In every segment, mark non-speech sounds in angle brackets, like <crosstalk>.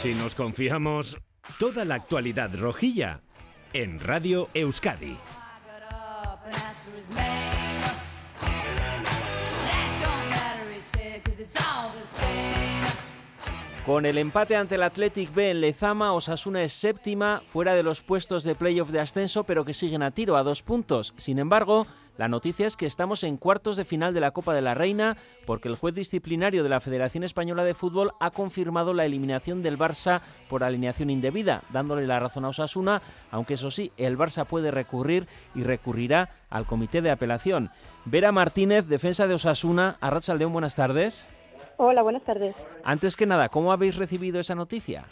Si nos confiamos, toda la actualidad rojilla en Radio Euskadi. Con el empate ante el Athletic B en Lezama, Osasuna es séptima, fuera de los puestos de playoff de ascenso, pero que siguen a tiro, a dos puntos. Sin embargo, la noticia es que estamos en cuartos de final de la Copa de la Reina, porque el juez disciplinario de la Federación Española de Fútbol ha confirmado la eliminación del Barça por alineación indebida, dándole la razón a Osasuna, aunque eso sí, el Barça puede recurrir y recurrirá al comité de apelación. Vera Martínez, defensa de Osasuna, Arrachaldeón, buenas tardes. Hola, buenas tardes. Antes que nada, ¿cómo habéis recibido esa noticia?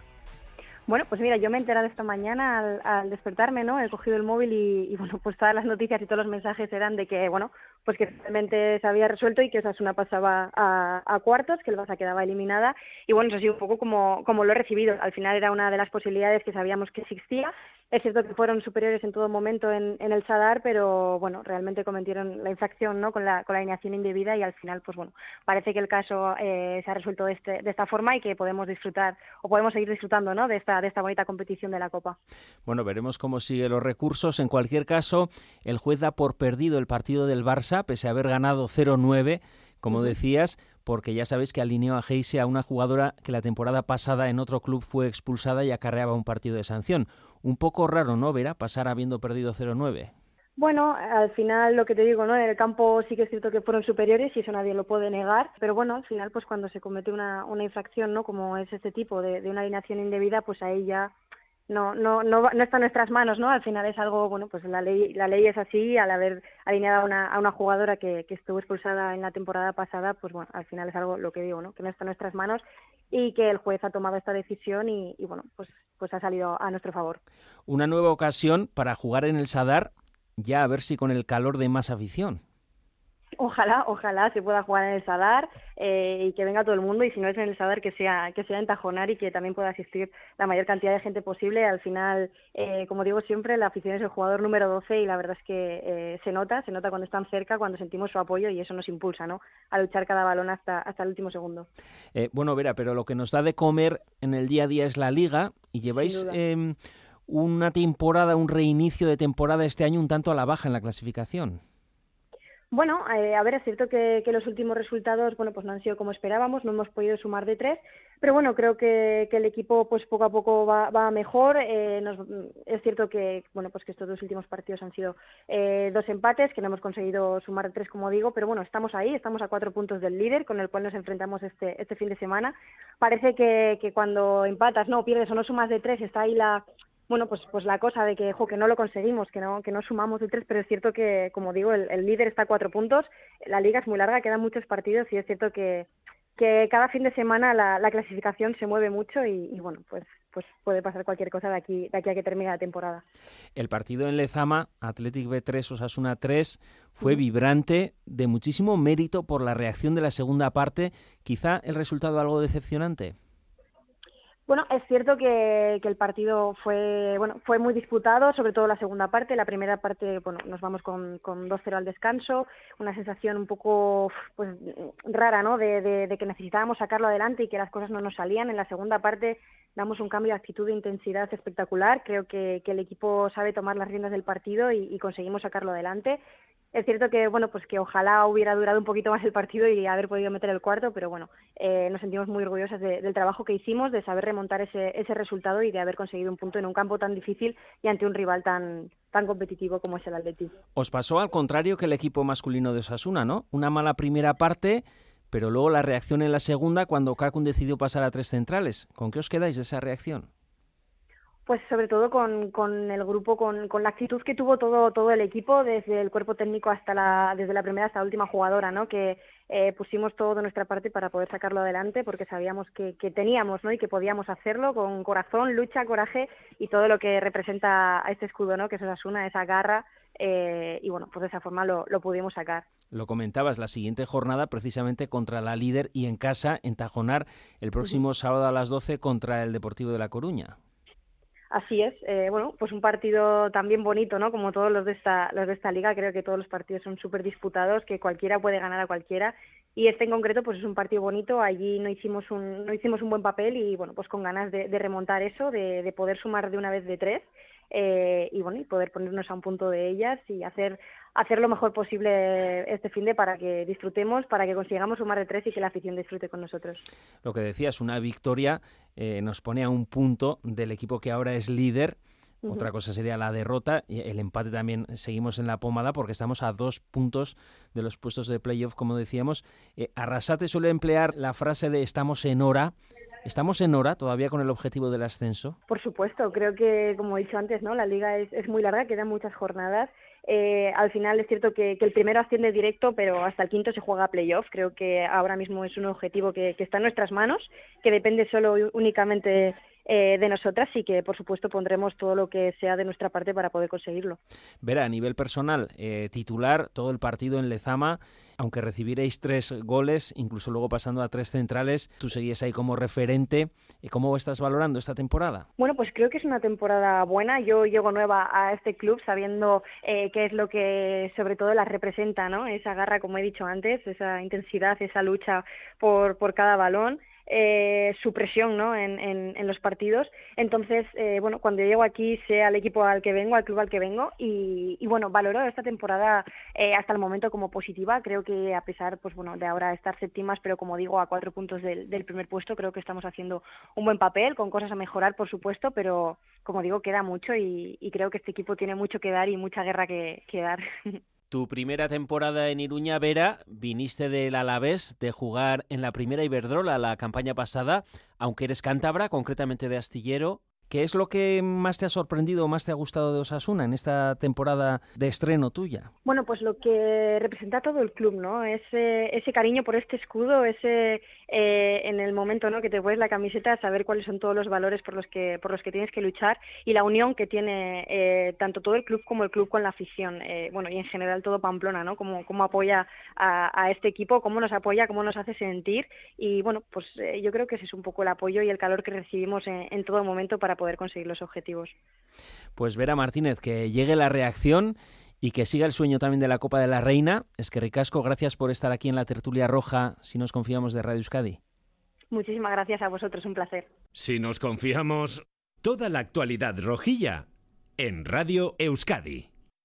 Bueno, pues mira, yo me he enterado esta mañana al, despertarme, ¿no? He cogido el móvil y, y, bueno, pues todas las noticias y todos los mensajes eran de que, bueno, pues que realmente se había resuelto y que Osasuna pasaba a, a cuartos, que el Barça quedaba eliminada. Y bueno, eso ha sido un poco como, como lo he recibido. Al final era una de las posibilidades que sabíamos que existía. Es cierto que fueron superiores en todo momento en, el Sadar, pero bueno, realmente cometieron la infracción ¿no? con, la, con la alineación indebida y al final, pues bueno, parece que el caso eh, se ha resuelto de, este, de esta forma y que podemos disfrutar o podemos seguir disfrutando ¿no? de, esta, de esta bonita competición de la Copa. Bueno, veremos cómo siguen los recursos. En cualquier caso, el juez da por perdido el partido del Barça, pese a haber ganado 0-9 como decías, porque ya sabéis que alineó a Heise a una jugadora que la temporada pasada en otro club fue expulsada y acarreaba un partido de sanción. Un poco raro, ¿no, Vera, pasar habiendo perdido 0-9? Bueno, al final lo que te digo, ¿no? En el campo sí que es cierto que fueron superiores y eso nadie lo puede negar, pero bueno, al final pues cuando se comete una, una infracción, ¿no? Como es este tipo de, de una alineación indebida, pues ahí ya no, no, no, no está en nuestras manos, ¿no? Al final es algo, bueno, pues la ley, la ley es así, al haber alineado a una, a una jugadora que, que estuvo expulsada en la temporada pasada, pues bueno, al final es algo, lo que digo, ¿no? Que no está en nuestras manos y que el juez ha tomado esta decisión y, y bueno, pues, pues ha salido a nuestro favor. Una nueva ocasión para jugar en el Sadar, ya a ver si con el calor de más afición. Ojalá, ojalá se pueda jugar en el Sadar eh, y que venga todo el mundo y si no es en el Sadar que sea que sea en Tajonar y que también pueda asistir la mayor cantidad de gente posible. Al final, eh, como digo siempre, la afición es el jugador número 12 y la verdad es que eh, se nota, se nota cuando están cerca, cuando sentimos su apoyo y eso nos impulsa, ¿no? A luchar cada balón hasta hasta el último segundo. Eh, bueno, Vera, pero lo que nos da de comer en el día a día es la Liga y lleváis eh, una temporada, un reinicio de temporada este año un tanto a la baja en la clasificación. Bueno, eh, a ver, es cierto que, que, los últimos resultados, bueno, pues no han sido como esperábamos, no hemos podido sumar de tres, pero bueno, creo que, que el equipo, pues poco a poco va, mejor. Eh, nos, es cierto que, bueno, pues que estos dos últimos partidos han sido eh, dos empates, que no hemos conseguido sumar de tres, como digo, pero bueno, estamos ahí, estamos a cuatro puntos del líder, con el cual nos enfrentamos este, este fin de semana. Parece que, que cuando empatas, no, pierdes o no sumas de tres, está ahí la bueno, pues, pues la cosa de que, jo, que no lo conseguimos, que no, que no sumamos de tres, pero es cierto que, como digo, el, el líder está a cuatro puntos, la liga es muy larga, quedan muchos partidos y es cierto que, que cada fin de semana la, la clasificación se mueve mucho y, y, bueno, pues, pues puede pasar cualquier cosa de aquí, de aquí a que termine la temporada. El partido en Lezama, Athletic B3, Osasuna 3, fue vibrante, de muchísimo mérito por la reacción de la segunda parte, quizá el resultado algo decepcionante. Bueno, es cierto que, que, el partido fue bueno fue muy disputado, sobre todo la segunda parte. La primera parte, bueno, nos vamos con, con 2-0 al descanso, una sensación un poco pues rara, ¿no? De, de, de, que necesitábamos sacarlo adelante y que las cosas no nos salían. En la segunda parte damos un cambio de actitud e intensidad espectacular. Creo que, el equipo sabe tomar las riendas del partido y conseguimos sacarlo adelante. Es cierto que, bueno, pues que ojalá hubiera durado un poquito más el partido y haber podido meter el cuarto, pero bueno, eh, nos sentimos muy orgullosas de, del trabajo que hicimos, de saber remontar ese, ese resultado y de haber conseguido un punto en un campo tan difícil y ante un rival tan, tan competitivo como es el Atleti. Os pasó al contrario que el equipo masculino de Osasuna, ¿no? Una mala primera parte, pero luego la reacción en la segunda cuando Kakun decidió pasar a tres centrales. ¿Con qué os quedáis de esa reacción? Pues sobre todo con, con el grupo, con, con la actitud que tuvo todo, todo el equipo, desde el cuerpo técnico hasta la, desde la primera hasta la última jugadora, ¿no? Que eh, pusimos todo de nuestra parte para poder sacarlo adelante, porque sabíamos que, que teníamos, ¿no? Y que podíamos hacerlo con corazón, lucha, coraje y todo lo que representa a este escudo, ¿no? Que es Osasuna, esa garra, eh, y bueno, pues de esa forma lo, lo, pudimos sacar. Lo comentabas, la siguiente jornada precisamente contra la líder y en casa, en Tajonar, el próximo uh -huh. sábado a las 12 contra el Deportivo de La Coruña. Así es, eh, bueno, pues un partido también bonito, ¿no? Como todos los de esta, los de esta liga, creo que todos los partidos son súper disputados, que cualquiera puede ganar a cualquiera y este en concreto pues es un partido bonito, allí no hicimos un, no hicimos un buen papel y bueno, pues con ganas de, remontar eso, de, de, poder sumar de una vez de tres eh, y bueno, y poder ponernos a un punto de ellas y hacer hacer lo mejor posible este fin de para que disfrutemos, para que consigamos sumar de tres y que la afición disfrute con nosotros. Lo que decías, una victoria eh, nos pone a un punto del equipo que ahora es líder otra cosa sería la derrota. y El empate también seguimos en la pomada porque estamos a dos puntos de los puestos de playoff, como decíamos. Eh, Arrasate suele emplear la frase de estamos en hora. ¿Estamos en hora todavía con el objetivo del ascenso? Por supuesto, creo que, como he dicho antes, ¿no? la liga es, es muy larga, quedan muchas jornadas. Eh, al final es cierto que, el primero asciende directo, pero hasta el quinto se juega playoff. Creo que ahora mismo es un objetivo que, que está en nuestras manos, que depende solo únicamente eh, de nosotras y que, por supuesto, pondremos todo lo que sea de nuestra parte para poder conseguirlo. Vera, a nivel personal, eh, titular todo el partido en Lezama, aunque recibiréis tres goles, incluso luego pasando a tres centrales, tú seguías ahí como referente. ¿Cómo estás valorando esta temporada? Bueno, pues creo que es una temporada buena. Yo llego nueva a este club sabiendo eh, qué es lo que sobre todo la representa, ¿no? Esa garra, como he dicho antes, esa intensidad, esa lucha por, por cada balón eh, su presión ¿no? en, en, los partidos. Entonces, eh, bueno, cuando llego aquí, sé al equipo al que vengo, al club al que vengo, y, bueno, valoro esta temporada eh, hasta el momento como positiva. Creo que a pesar, pues bueno, de ahora estar séptimas, pero como digo, a cuatro puntos del, del primer puesto, creo que estamos haciendo un buen papel, con cosas a mejorar, por supuesto, pero como digo, queda mucho y, creo que este equipo tiene mucho que dar y mucha guerra que, que dar. <laughs> Tu primera temporada en Iruña, Vera, viniste del Alavés de jugar en la primera Iberdrola la campaña pasada, aunque eres cántabra, concretamente de Astillero. ¿Qué es lo que más te ha sorprendido o más te ha gustado de Osasuna en esta temporada de estreno tuya? Bueno, pues lo que representa todo el club, ¿no? Ese, ese cariño por este escudo, ese eh, en el momento ¿no? que te pones la camiseta, saber cuáles son todos los valores por los que, por los que tienes que luchar y la unión que tiene eh, tanto todo el club como el club con la afición. Eh, bueno, y en general todo Pamplona, ¿no? Cómo, cómo apoya a, este equipo, cómo nos apoya, cómo nos hace sentir y bueno, pues yo creo que ese es un poco el apoyo y el calor que recibimos en, en todo momento para poder conseguir los objetivos. Pues Vera Martínez, que llegue la reacción y que siga el sueño también de la Copa de la Reina. Es que ricasco, gracias por estar aquí en la tertulia roja, si nos confiamos de Radio Euskadi. Muchísimas gracias a vosotros, un placer. Si nos confiamos, toda la actualidad rojilla en Radio Euskadi.